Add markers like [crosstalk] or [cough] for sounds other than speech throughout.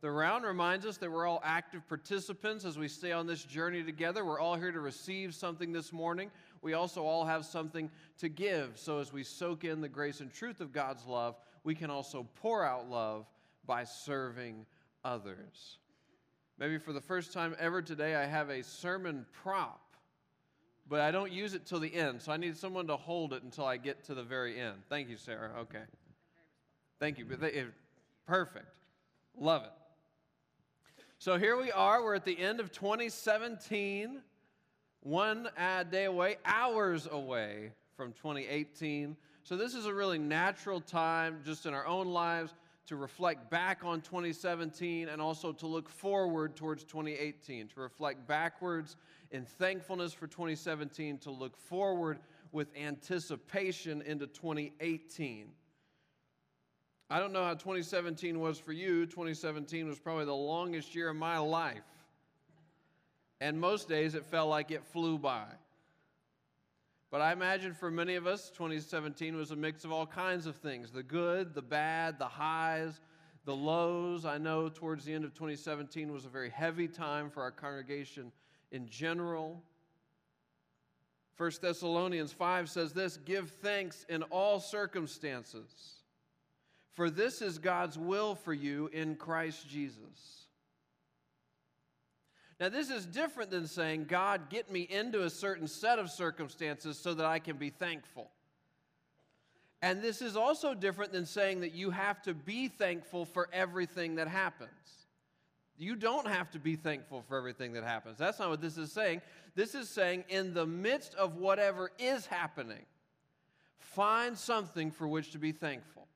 The round reminds us that we're all active participants as we stay on this journey together. We're all here to receive something this morning. We also all have something to give. So as we soak in the grace and truth of God's love, we can also pour out love by serving others. Maybe for the first time ever today, I have a sermon prop, but I don't use it till the end. So I need someone to hold it until I get to the very end. Thank you, Sarah. Okay. Thank you. Perfect. Love it. So here we are. We're at the end of 2017, one day away, hours away from 2018. So this is a really natural time just in our own lives to reflect back on 2017 and also to look forward towards 2018, to reflect backwards in thankfulness for 2017, to look forward with anticipation into 2018. I don't know how 2017 was for you. 2017 was probably the longest year of my life. And most days it felt like it flew by. But I imagine for many of us, 2017 was a mix of all kinds of things the good, the bad, the highs, the lows. I know towards the end of 2017 was a very heavy time for our congregation in general. 1 Thessalonians 5 says this Give thanks in all circumstances for this is God's will for you in Christ Jesus. Now, this is different than saying, God, get me into a certain set of circumstances so that I can be thankful. And this is also different than saying that you have to be thankful for everything that happens. You don't have to be thankful for everything that happens. That's not what this is saying. This is saying, in the midst of whatever is happening, find something for which to be thankful.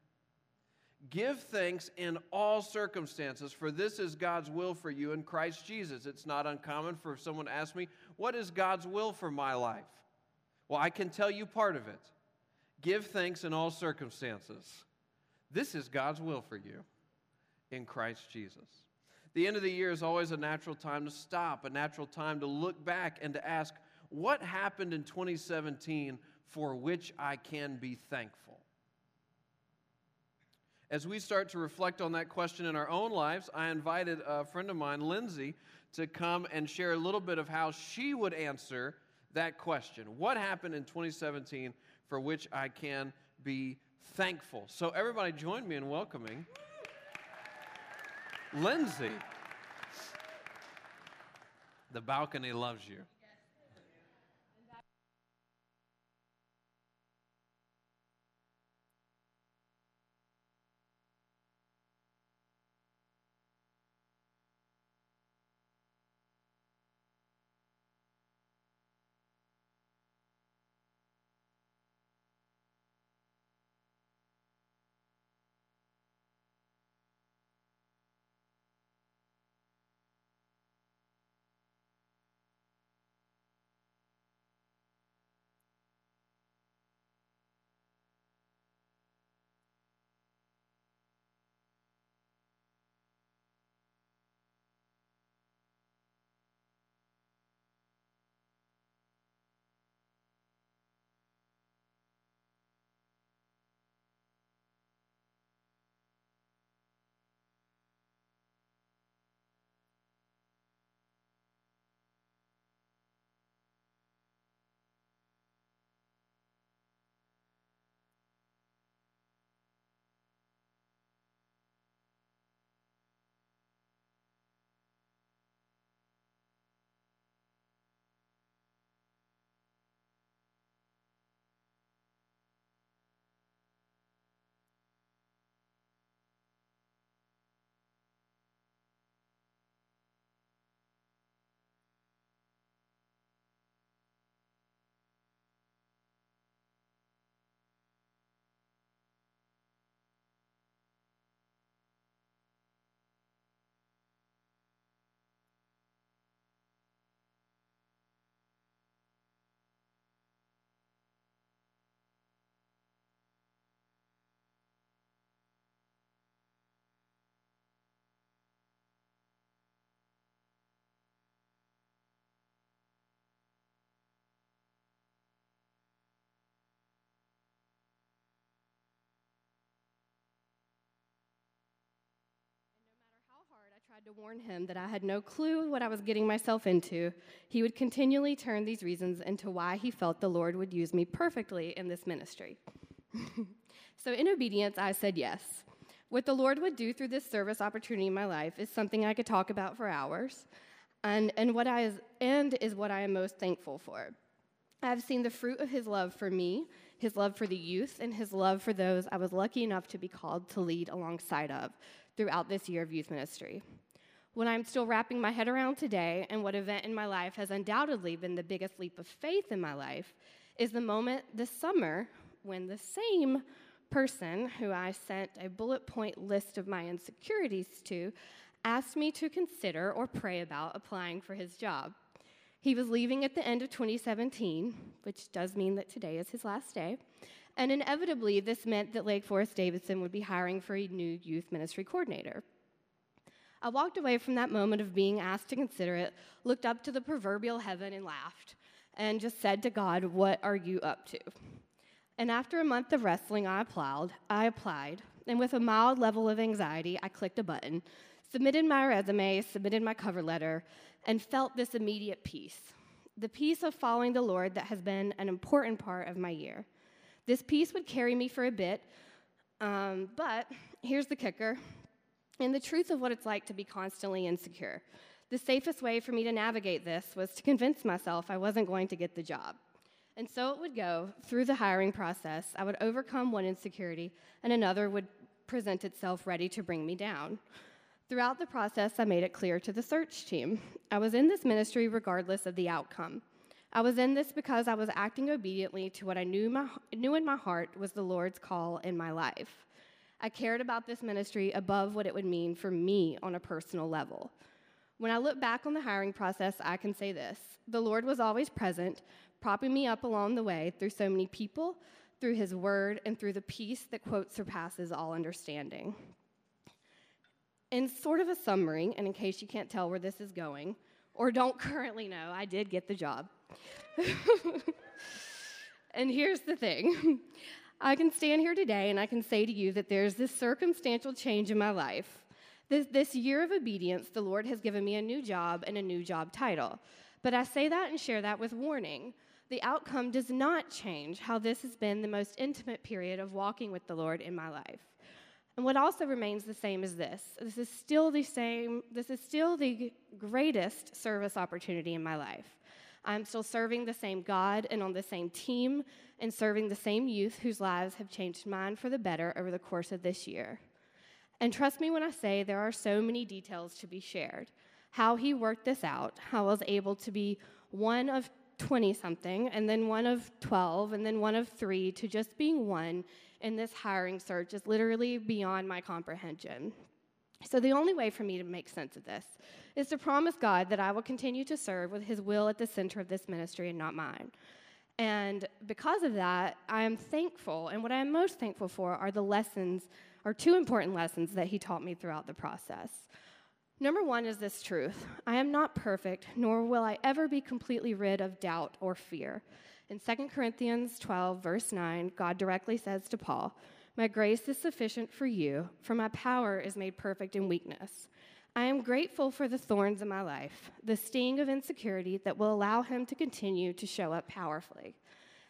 Give thanks in all circumstances, for this is God's will for you in Christ Jesus. It's not uncommon for someone to ask me, What is God's will for my life? Well, I can tell you part of it. Give thanks in all circumstances. This is God's will for you in Christ Jesus. The end of the year is always a natural time to stop, a natural time to look back and to ask, What happened in 2017 for which I can be thankful? As we start to reflect on that question in our own lives, I invited a friend of mine, Lindsay, to come and share a little bit of how she would answer that question. What happened in 2017 for which I can be thankful? So, everybody, join me in welcoming Lindsay. The balcony loves you. Tried to warn him that I had no clue what I was getting myself into, he would continually turn these reasons into why he felt the Lord would use me perfectly in this ministry. [laughs] so, in obedience, I said yes. What the Lord would do through this service opportunity in my life is something I could talk about for hours, and, and, what I is, and is what I am most thankful for. I have seen the fruit of his love for me, his love for the youth, and his love for those I was lucky enough to be called to lead alongside of throughout this year of youth ministry. What I'm still wrapping my head around today, and what event in my life has undoubtedly been the biggest leap of faith in my life, is the moment this summer when the same person who I sent a bullet point list of my insecurities to asked me to consider or pray about applying for his job. He was leaving at the end of 2017, which does mean that today is his last day. And inevitably, this meant that Lake Forest Davidson would be hiring for a new youth ministry coordinator. I walked away from that moment of being asked to consider it, looked up to the proverbial heaven and laughed, and just said to God, What are you up to? And after a month of wrestling, I applied, I applied, and with a mild level of anxiety, I clicked a button, submitted my resume, submitted my cover letter, and felt this immediate peace the peace of following the Lord that has been an important part of my year. This peace would carry me for a bit, um, but here's the kicker and the truth of what it's like to be constantly insecure. The safest way for me to navigate this was to convince myself I wasn't going to get the job. And so it would go through the hiring process. I would overcome one insecurity, and another would present itself ready to bring me down. Throughout the process, I made it clear to the search team I was in this ministry regardless of the outcome. I was in this because I was acting obediently to what I knew, my, knew in my heart was the Lord's call in my life. I cared about this ministry above what it would mean for me on a personal level. When I look back on the hiring process, I can say this the Lord was always present, propping me up along the way through so many people, through His word, and through the peace that, quote, surpasses all understanding. In sort of a summary, and in case you can't tell where this is going, or don't [laughs] currently know, I did get the job. [laughs] and here's the thing I can stand here today and I can say to you that there's this circumstantial change in my life. This, this year of obedience, the Lord has given me a new job and a new job title. But I say that and share that with warning. The outcome does not change how this has been the most intimate period of walking with the Lord in my life. And what also remains the same is this. This is still the same, this is still the greatest service opportunity in my life. I'm still serving the same God and on the same team and serving the same youth whose lives have changed mine for the better over the course of this year. And trust me when I say there are so many details to be shared. How he worked this out, how I was able to be one of 20 something, and then one of 12, and then one of three, to just being one in this hiring search is literally beyond my comprehension. So, the only way for me to make sense of this is to promise God that I will continue to serve with His will at the center of this ministry and not mine. And because of that, I am thankful. And what I am most thankful for are the lessons, or two important lessons that He taught me throughout the process. Number one is this truth I am not perfect, nor will I ever be completely rid of doubt or fear. In 2 Corinthians 12, verse 9, God directly says to Paul, My grace is sufficient for you, for my power is made perfect in weakness. I am grateful for the thorns in my life, the sting of insecurity that will allow him to continue to show up powerfully.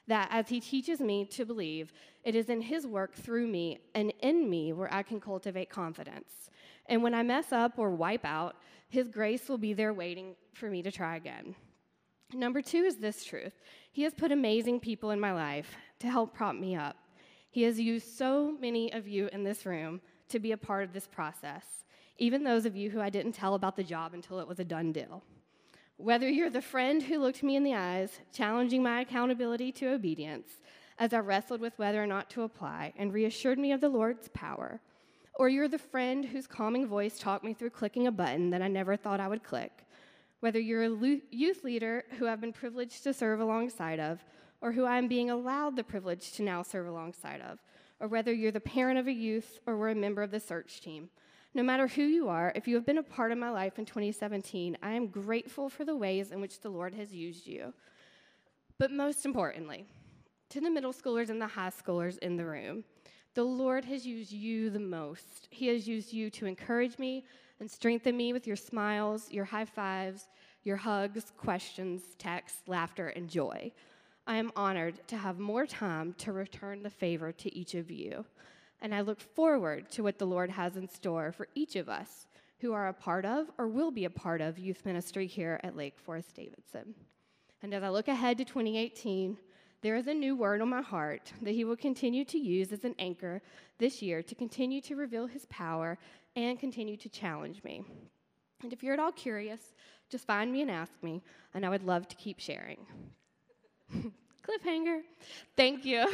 That as he teaches me to believe, it is in his work through me and in me where I can cultivate confidence. And when I mess up or wipe out, his grace will be there waiting for me to try again. Number two is this truth He has put amazing people in my life to help prop me up. He has used so many of you in this room to be a part of this process, even those of you who I didn't tell about the job until it was a done deal. Whether you're the friend who looked me in the eyes, challenging my accountability to obedience as I wrestled with whether or not to apply and reassured me of the Lord's power, or you're the friend whose calming voice talked me through clicking a button that I never thought I would click, whether you're a youth leader who I've been privileged to serve alongside of, or who I'm being allowed the privilege to now serve alongside of, or whether you're the parent of a youth or we're a member of the search team. No matter who you are, if you have been a part of my life in 2017, I am grateful for the ways in which the Lord has used you. But most importantly, to the middle schoolers and the high schoolers in the room, the Lord has used you the most. He has used you to encourage me and strengthen me with your smiles, your high fives, your hugs, questions, texts, laughter, and joy. I am honored to have more time to return the favor to each of you, and I look forward to what the Lord has in store for each of us who are a part of or will be a part of youth ministry here at Lake Forest Davidson. And as I look ahead to 2018, there is a new word on my heart that He will continue to use as an anchor this year to continue to reveal His power and continue to challenge me. And if you're at all curious, just find me and ask me, and I would love to keep sharing. [laughs] Cliffhanger. Thank you. [laughs]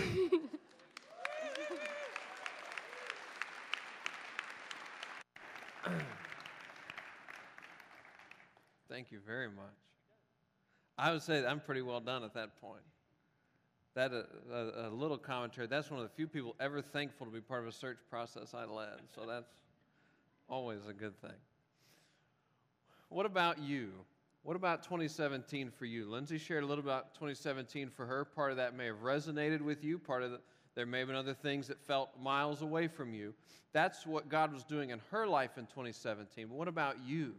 Thank you very much. I would say I'm pretty well done at that point. That a, uh, a, a, little commentary. That's one of the few people ever thankful to be part of a search process I led. So that's always a good thing. What about you? What about 2017 for you? Lindsay shared a little about 2017 for her. Part of that may have resonated with you. Part of the, there may have been other things that felt miles away from you. That's what God was doing in her life in 2017. But what about you?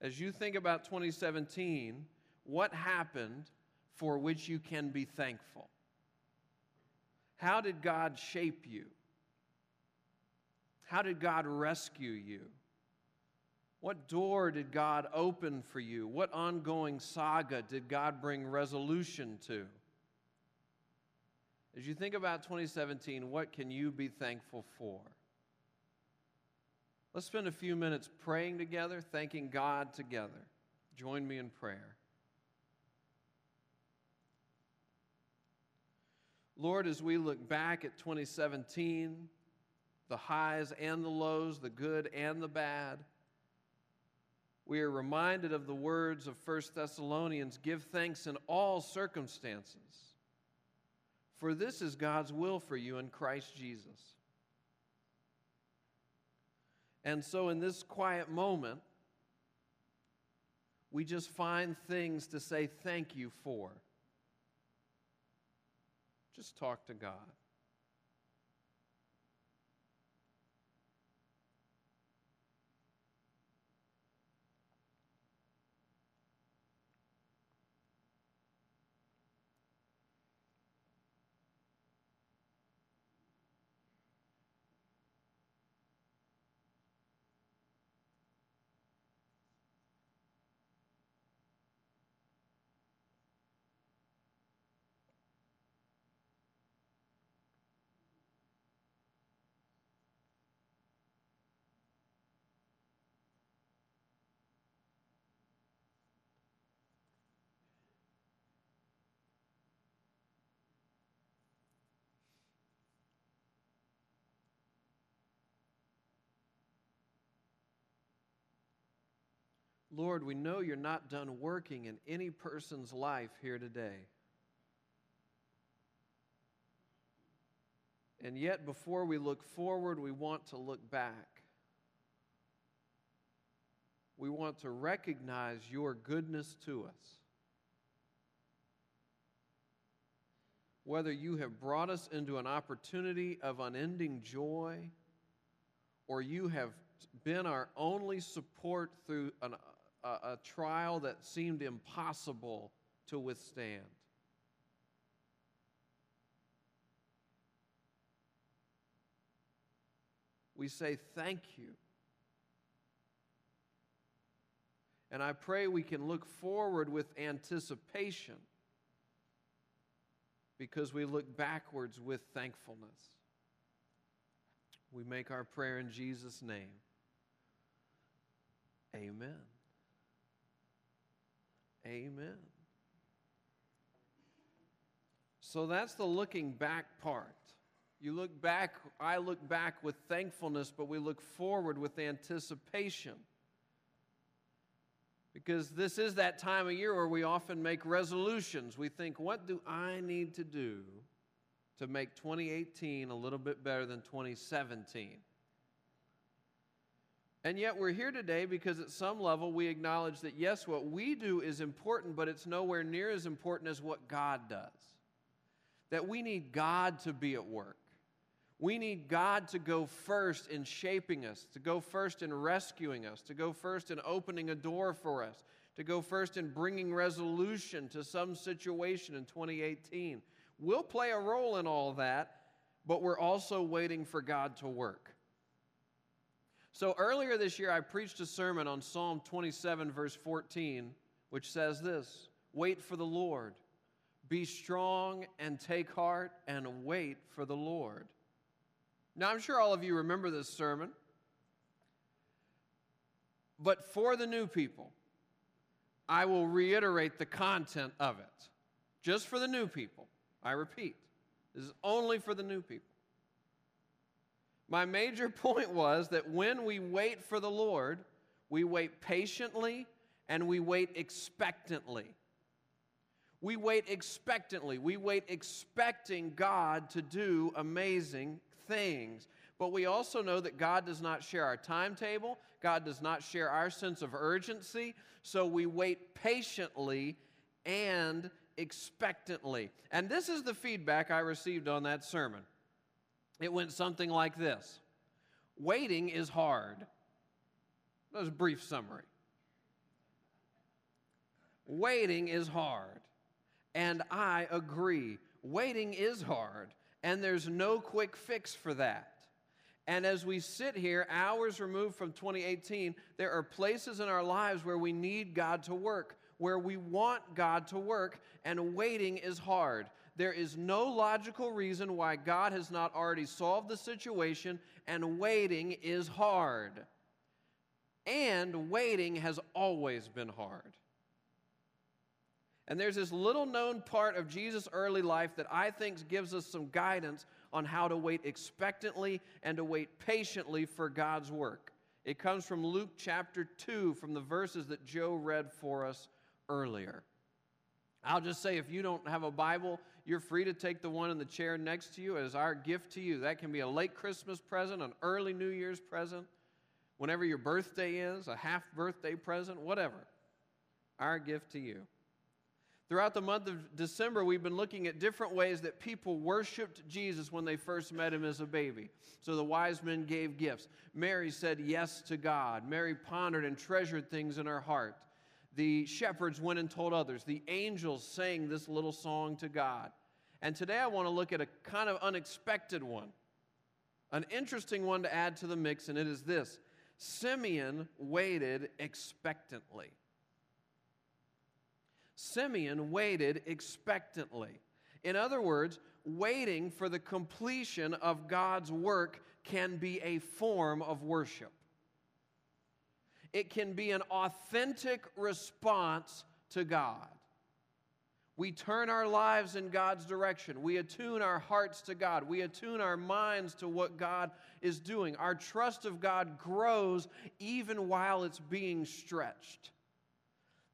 As you think about 2017, what happened for which you can be thankful? How did God shape you? How did God rescue you? What door did God open for you? What ongoing saga did God bring resolution to? As you think about 2017, what can you be thankful for? Let's spend a few minutes praying together, thanking God together. Join me in prayer. Lord, as we look back at 2017, the highs and the lows, the good and the bad, we are reminded of the words of 1 Thessalonians give thanks in all circumstances, for this is God's will for you in Christ Jesus. And so, in this quiet moment, we just find things to say thank you for. Just talk to God. Lord, we know you're not done working in any person's life here today. And yet, before we look forward, we want to look back. We want to recognize your goodness to us. Whether you have brought us into an opportunity of unending joy, or you have been our only support through an a, a trial that seemed impossible to withstand. We say thank you. And I pray we can look forward with anticipation because we look backwards with thankfulness. We make our prayer in Jesus' name. Amen. Amen. So that's the looking back part. You look back, I look back with thankfulness, but we look forward with anticipation. Because this is that time of year where we often make resolutions. We think, what do I need to do to make 2018 a little bit better than 2017? And yet we're here today because at some level we acknowledge that yes, what we do is important, but it's nowhere near as important as what God does. That we need God to be at work. We need God to go first in shaping us, to go first in rescuing us, to go first in opening a door for us, to go first in bringing resolution to some situation in 2018. We'll play a role in all that, but we're also waiting for God to work. So earlier this year, I preached a sermon on Psalm 27, verse 14, which says this Wait for the Lord. Be strong and take heart and wait for the Lord. Now, I'm sure all of you remember this sermon, but for the new people, I will reiterate the content of it. Just for the new people, I repeat, this is only for the new people. My major [laughs] point was that when we wait for the Lord, we wait patiently and we wait expectantly. We wait expectantly. We wait expecting God to do amazing things. But we also know that God does not share our timetable, God does not share our sense of urgency. So we wait patiently and expectantly. And this is the feedback I received on that sermon. It went something like this Waiting is hard. That was a brief summary. Waiting is hard. And I agree. Waiting is hard, and there's no quick fix for that. And as we sit here, hours removed from 2018, there are places in our lives where we need God to work, where we want God to work, and waiting is hard. There is no logical reason why God has not already solved the situation, and waiting is hard. And waiting has always been hard. And there's this little known part of Jesus' early life that I think gives us some guidance on how to wait expectantly and to wait patiently for God's work. It comes from Luke chapter 2, from the verses that Joe read for us earlier. I'll just say if you don't have a Bible, you're free to take the one in the chair next to you as our gift to you. That can be a late Christmas present, an early New Year's present, whenever your birthday is, a half birthday present, whatever. Our gift to you. Throughout the month of December, we've been looking at different ways that people worshiped Jesus when they first met him as a baby. So the wise men gave gifts. Mary said yes to God. Mary pondered and treasured things in her heart. The shepherds went and told others. The angels sang this little song to God. And today I want to look at a kind of unexpected one, an interesting one to add to the mix, and it is this Simeon waited expectantly. Simeon waited expectantly. In other words, waiting for the completion of God's work can be a form of worship. It can be an authentic response to God. We turn our lives in God's direction. We attune our hearts to God. We attune our minds to what God is doing. Our trust of God grows even while it's being stretched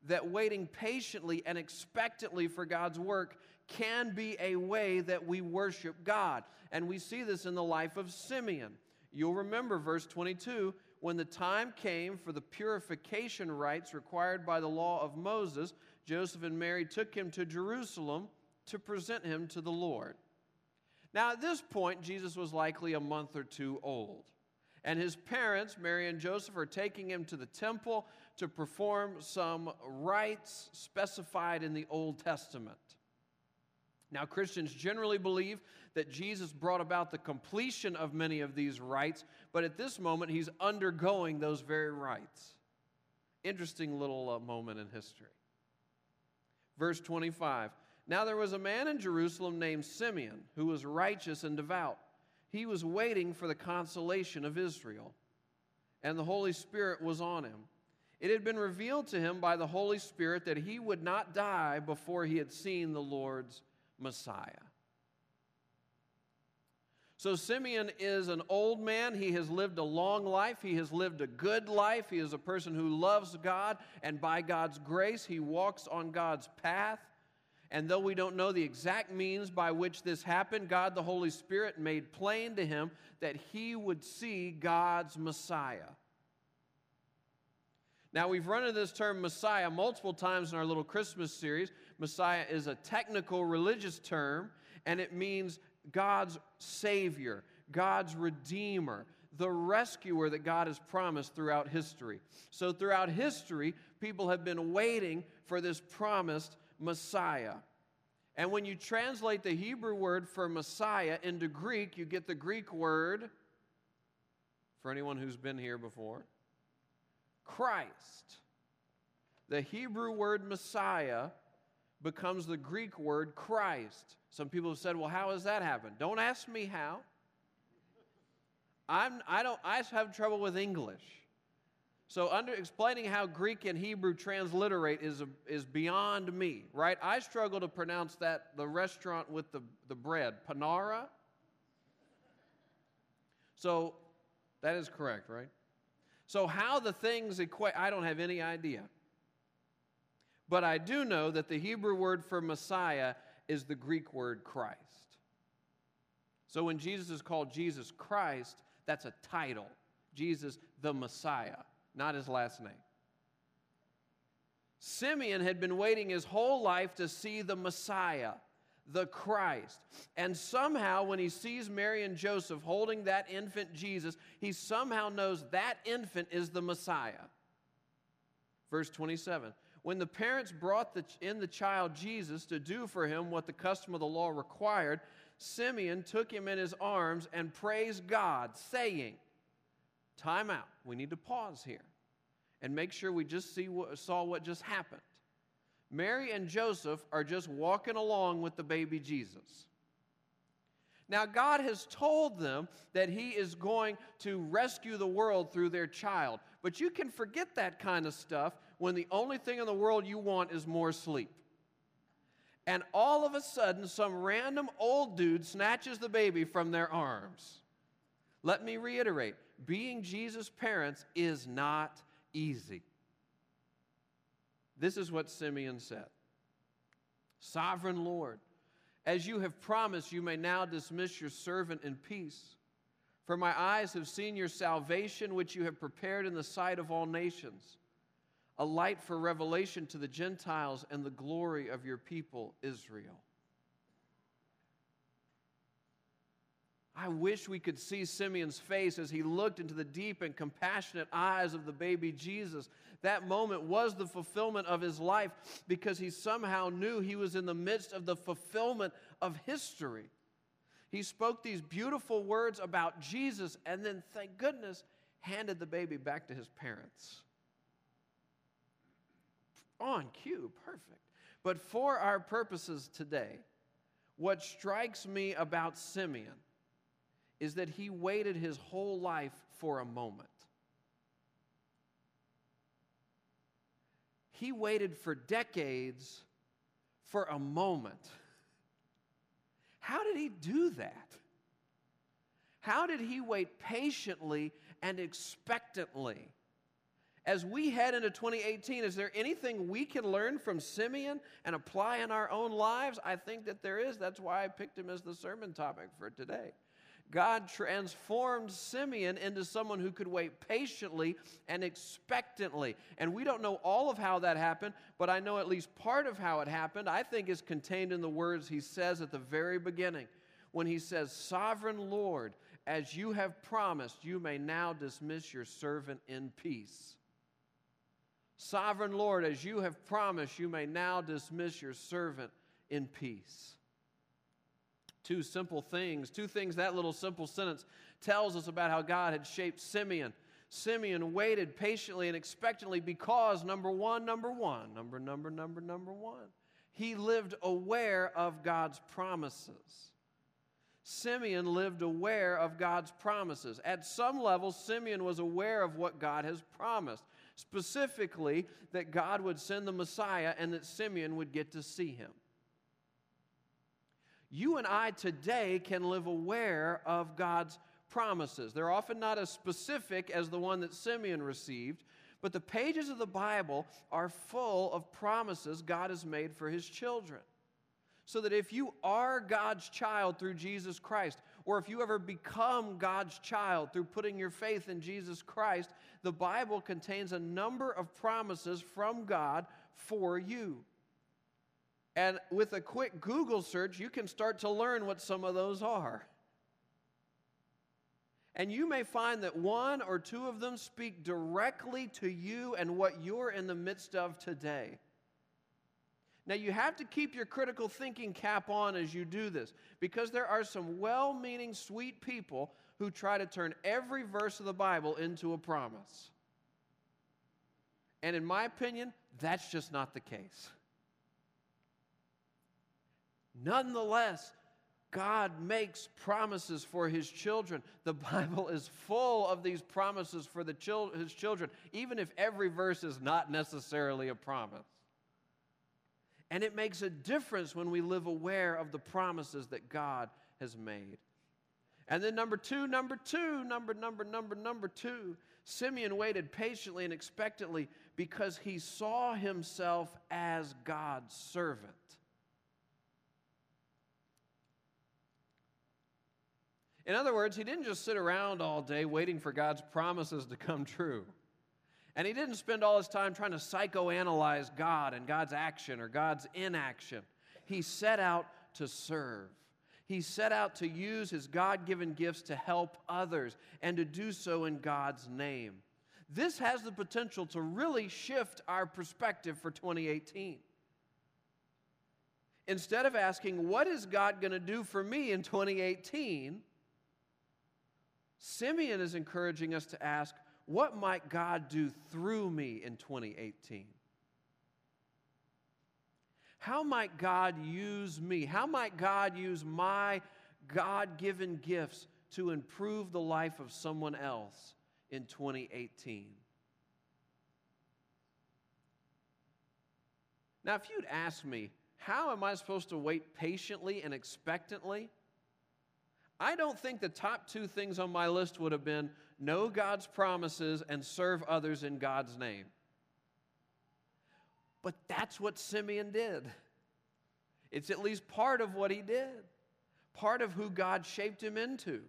that waiting patiently and expectantly for God's work can be a way that we worship God. And we see this in the life of Simeon. You'll remember verse 22 when the time came for the purification rites required by the law of Moses, Joseph and Mary took him to Jerusalem to present him to the Lord. Now, at this point, Jesus was likely a month or two old. And his parents, Mary and Joseph, are taking him to the temple to perform some rites specified in the Old Testament. Now, Christians generally believe that Jesus brought about the completion of many of these rites, but at this moment, he's undergoing those very rites. Interesting little uh, moment in history. Verse 25 Now there was a man in Jerusalem named Simeon who was righteous and devout. He was waiting for the consolation of Israel, and the Holy Spirit was on him. It had been revealed to him by the Holy Spirit that he would not die before he had seen the Lord's Messiah. So, Simeon is an old man. He has lived a long life. He has lived a good life. He is a person who loves God, and by God's grace, he walks on God's path. And though we don't know the exact means by which this happened, God the Holy Spirit made plain to him that he would see God's Messiah. Now, we've run into this term Messiah multiple times in our little Christmas series. Messiah is a technical religious term, and it means God's Savior, God's redeemer, the rescuer that God has promised throughout history. So, throughout history, people have been waiting for this promised Messiah. And when you translate the Hebrew word for Messiah into Greek, you get the Greek word, for anyone who's been here before, Christ. The Hebrew word Messiah becomes the Greek word Christ. Some people have said, well, how has that happened? Don't ask me how. I'm, I, don't, I have trouble with English. So, under, explaining how Greek and Hebrew transliterate is, is beyond me, right? I struggle to pronounce that, the restaurant with the, the bread, Panara. So, that is correct, right? So, how the things equate, I don't have any idea. But I do know that the Hebrew word for Messiah is the Greek word Christ. So, when Jesus is called Jesus Christ, that's a title Jesus the Messiah not his last name. Simeon had been waiting his whole life to see the Messiah, the Christ. And somehow, when he sees Mary and Joseph holding that infant Jesus, he somehow knows that infant is the Messiah. Verse 27 When the parents brought the, in the child Jesus to do for him what the custom of the law required, Simeon took him in his arms and praised God, saying, Time out. We need to pause here and make sure we just see what, saw what just happened. Mary and Joseph are just walking along with the baby Jesus. Now, God has told them that He is going to rescue the world through their child. But you can forget that kind of stuff when the only thing in the world you want is more sleep. And all of a sudden, some random old dude snatches the baby from their arms. Let me reiterate being Jesus' parents is not easy. This is what Simeon said Sovereign Lord, as you have promised, you may now dismiss your servant in peace. For my eyes have seen your salvation, which you have prepared in the sight of all nations, a light for revelation to the Gentiles and the glory of your people, Israel. I wish we could see Simeon's face as he looked into the deep and compassionate eyes of the baby Jesus. That moment was the fulfillment of his life because he somehow knew he was in the midst of the fulfillment of history. He spoke these beautiful words about Jesus and then, thank goodness, handed the baby back to his parents. On cue, perfect. But for our purposes today, what strikes me about Simeon is that he waited his whole life for a moment. He waited for decades for a moment. How did he do that? How did he wait patiently and expectantly? As we head into 2018, is there anything we can learn from Simeon and apply in our own lives? I think that there is. That's why I picked him as the sermon topic for today. God transformed Simeon into someone who could wait patiently and expectantly. And we don't know all of how that happened, but I know at least part of how it happened, I think, is contained in the words he says at the very beginning when he says, Sovereign Lord, as you have promised, you may now dismiss your servant in peace. Sovereign Lord, as you have promised, you may now dismiss your servant in peace. Two simple things, two things that little simple sentence tells us about how God had shaped Simeon. Simeon waited patiently and expectantly because, number one, number one, number, number, number, number one, he lived aware of God's promises. Simeon lived aware of God's promises. At some level, Simeon was aware of what God has promised, specifically that God would send the Messiah and that Simeon would get to see him you and I today can live aware of God's promises. They're often not as specific as the one that Simeon received, but the pages of the Bible are full of promises God has made for his children. So that if you are God's child through Jesus Christ, or if you ever become God's child through putting your faith in Jesus Christ, the Bible contains a number of promises from God for you. And with a quick Google search, you can start to learn what some of those are. And you may find that one or two of them speak directly to you and what you're in the midst of today. Now, you have to keep your critical thinking cap on as you do this because there are some well meaning, sweet people who try to turn every verse of the Bible into a promise. And in my opinion, that's just not the case. Nonetheless, God makes promises for his children. The Bible is full of these promises for the chil- his children, even if every verse is not necessarily a promise. And it makes a difference when we live aware of the promises that God has made. And then, number two, number two, number, number, number, number two, Simeon waited patiently and expectantly because he saw himself as God's servant. In other words, he didn't just sit around all day waiting for God's promises to come true. And he didn't spend all his time trying to psychoanalyze God and God's action or God's inaction. He set out to serve. He set out to use his God given gifts to help others and to do so in God's name. This has the potential to really shift our perspective for 2018. Instead of asking, What is God going to do for me in 2018? Simeon is encouraging us to ask, what might God do through me in 2018? How might God use me? How might God use my God given gifts to improve the life of someone else in 2018? Now, if you'd asked me, how am I supposed to wait patiently and expectantly? I don't think the top two things on my list would have been know God's promises and serve others in God's name. But that's what Simeon did. It's at least part of what he did, part of who God shaped him into.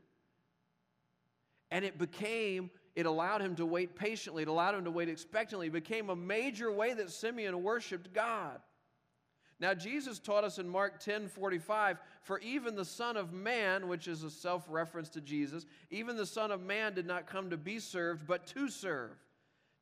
And it became, it allowed him to wait patiently, it allowed him to wait expectantly. It became a major way that Simeon worshiped God. Now, Jesus taught us in Mark 10 45, for even the Son of Man, which is a self reference to Jesus, even the Son of Man did not come to be served, but to serve,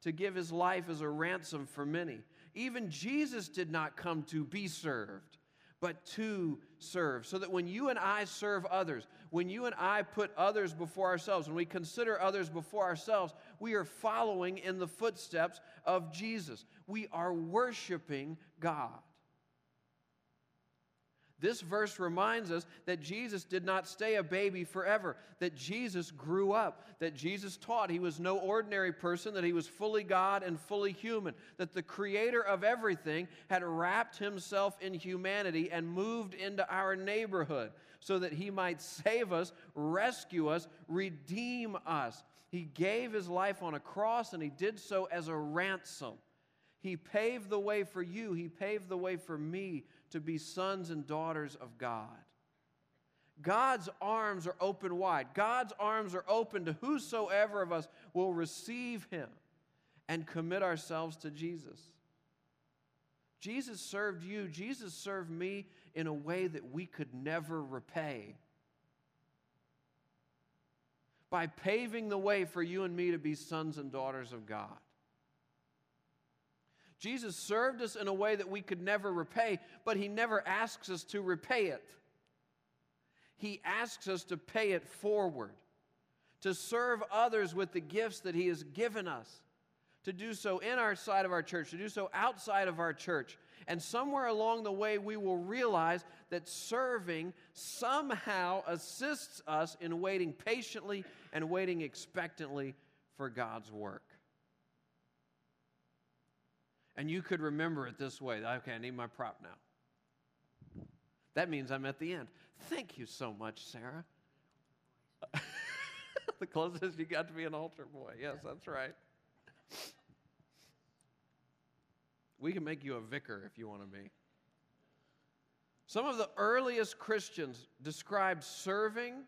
to give his life as a ransom for many. Even Jesus did not come to be served, but to serve. So that when you and I serve others, when you and I put others before ourselves, when we consider others before ourselves, we are following in the footsteps of Jesus. We are worshiping God. This verse reminds us that Jesus did not stay a baby forever, that Jesus grew up, that Jesus taught he was no ordinary person, that he was fully God and fully human, that the creator of everything had wrapped himself in humanity and moved into our neighborhood so that he might save us, rescue us, redeem us. He gave his life on a cross and he did so as a ransom. He paved the way for you, he paved the way for me to be sons and daughters of God. God's arms are open wide. God's arms are open to whosoever of us will receive him and commit ourselves to Jesus. Jesus served you, Jesus served me in a way that we could never repay. By paving the way for you and me to be sons and daughters of God. Jesus served us in a way that we could never repay, but He never asks us to repay it. He asks us to pay it forward, to serve others with the gifts that He has given us, to do so in our side of our church, to do so outside of our church. And somewhere along the way, we will realize that serving somehow assists us in waiting patiently and waiting expectantly for God's work. And you could remember it this way okay, I need my prop now. That means I'm at the end. Thank you so much, Sarah. [laughs] the closest you got to be an altar boy. Yes, that's right. We can make you a vicar if you want to be. Some of the earliest Christians described serving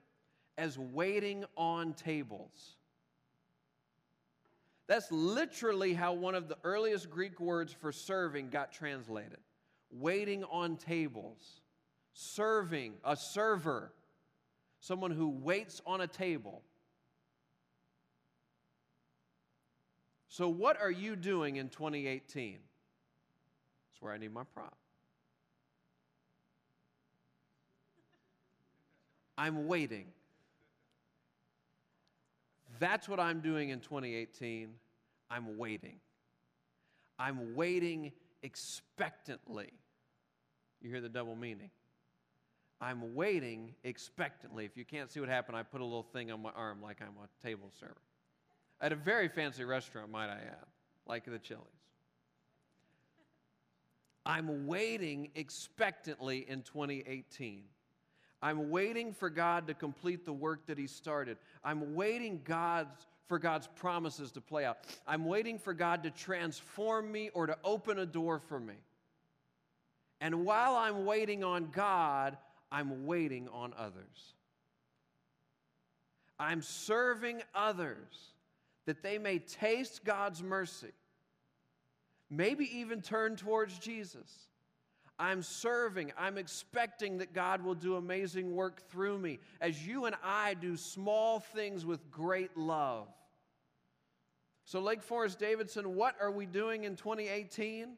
as waiting on tables. That's literally how one of the earliest Greek words for serving got translated waiting on tables, serving, a server, someone who waits on a table. So, what are you doing in 2018? That's where I need my prop. I'm waiting. That's what I'm doing in 2018. I'm waiting. I'm waiting expectantly. You hear the double meaning. I'm waiting expectantly. If you can't see what happened, I put a little thing on my arm like I'm a table server. At a very fancy restaurant, might I add, like the Chili's. I'm waiting expectantly in 2018. I'm waiting for God to complete the work that He started. I'm waiting God's, for God's promises to play out. I'm waiting for God to transform me or to open a door for me. And while I'm waiting on God, I'm waiting on others. I'm serving others that they may taste God's mercy, maybe even turn towards Jesus. I'm serving, I'm expecting that God will do amazing work through me as you and I do small things with great love. So, Lake Forest Davidson, what are we doing in 2018?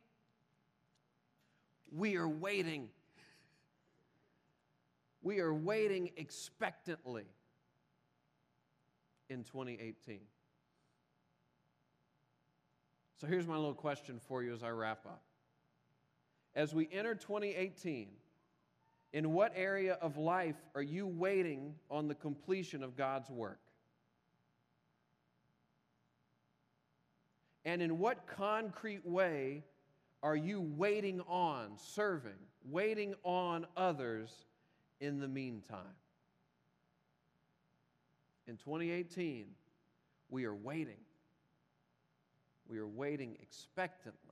We are waiting. We are waiting expectantly in 2018. So here's my little question for you as I wrap up. As we enter 2018, in what area of life are you waiting on the completion of God's work? And in what concrete way are you waiting on, serving, waiting on others in the meantime? In 2018, we are waiting. We are waiting expectantly.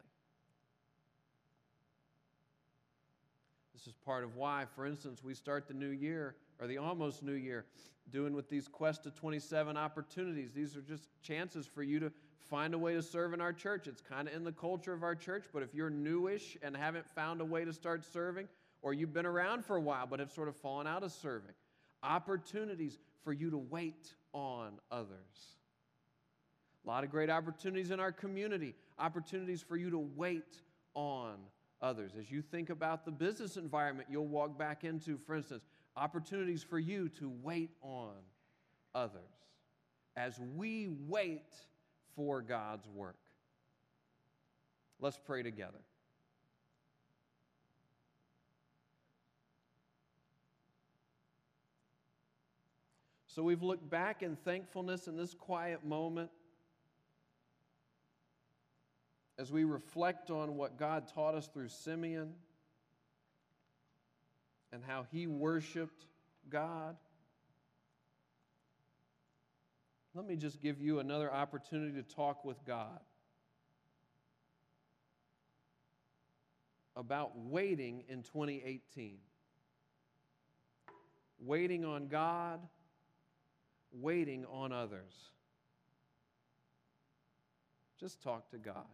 This is part of why, for instance, we start the new year or the almost new year doing with these Quest to 27 opportunities. These are just chances for you to find a way to serve in our church. It's kind of in the culture of our church, but if you're newish and haven't found a way to start serving, or you've been around for a while but have sort of fallen out of serving, opportunities for you to wait on others. A lot of great opportunities in our community, opportunities for you to wait on others. As you think about the business environment you'll walk back into, for instance, opportunities for you to wait on others. As we wait for God's work. Let's pray together. So we've looked back in thankfulness in this quiet moment as we reflect on what God taught us through Simeon and how he worshiped God. Let me just give you another opportunity to talk with God about waiting in 2018. Waiting on God, waiting on others. Just talk to God.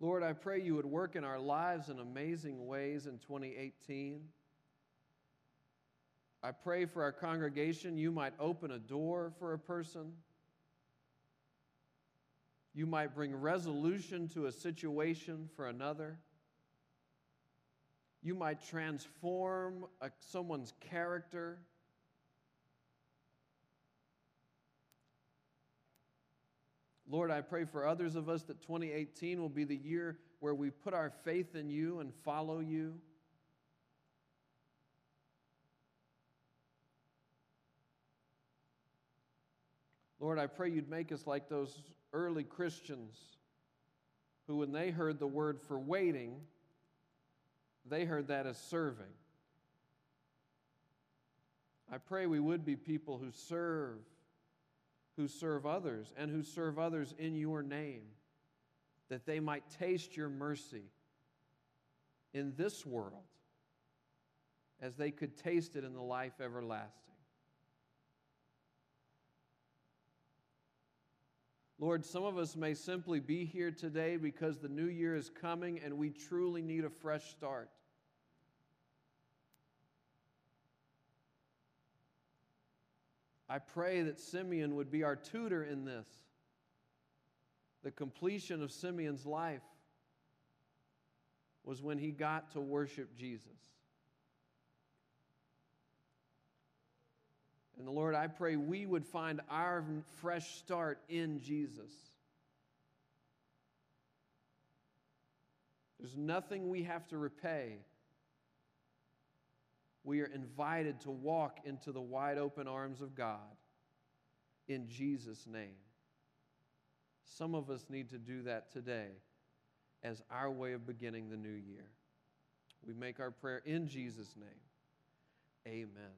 Lord, I pray you would work in our lives in amazing ways in 2018. I pray for our congregation, you might open a door for a person. You might bring resolution to a situation for another. You might transform a, someone's character Lord, I pray for others of us that 2018 will be the year where we put our faith in you and follow you. Lord, I pray you'd make us like those early Christians who, when they heard the word for waiting, they heard that as serving. I pray we would be people who serve, who serve others, and who serve others in your name, that they might taste your mercy in this world as they could taste it in the life everlasting. Lord, some of us may simply be here today because the new year is coming and we truly need a fresh start. I pray that Simeon would be our tutor in this, the completion of Simeon's life was when he got to worship Jesus. And the Lord, I pray we would find our fresh start in Jesus. There's nothing we have to repay. We are invited to walk into the wide open arms of God in Jesus' name. Some of us need to do that today as our way of beginning the new year. We make our prayer in Jesus' name. Amen.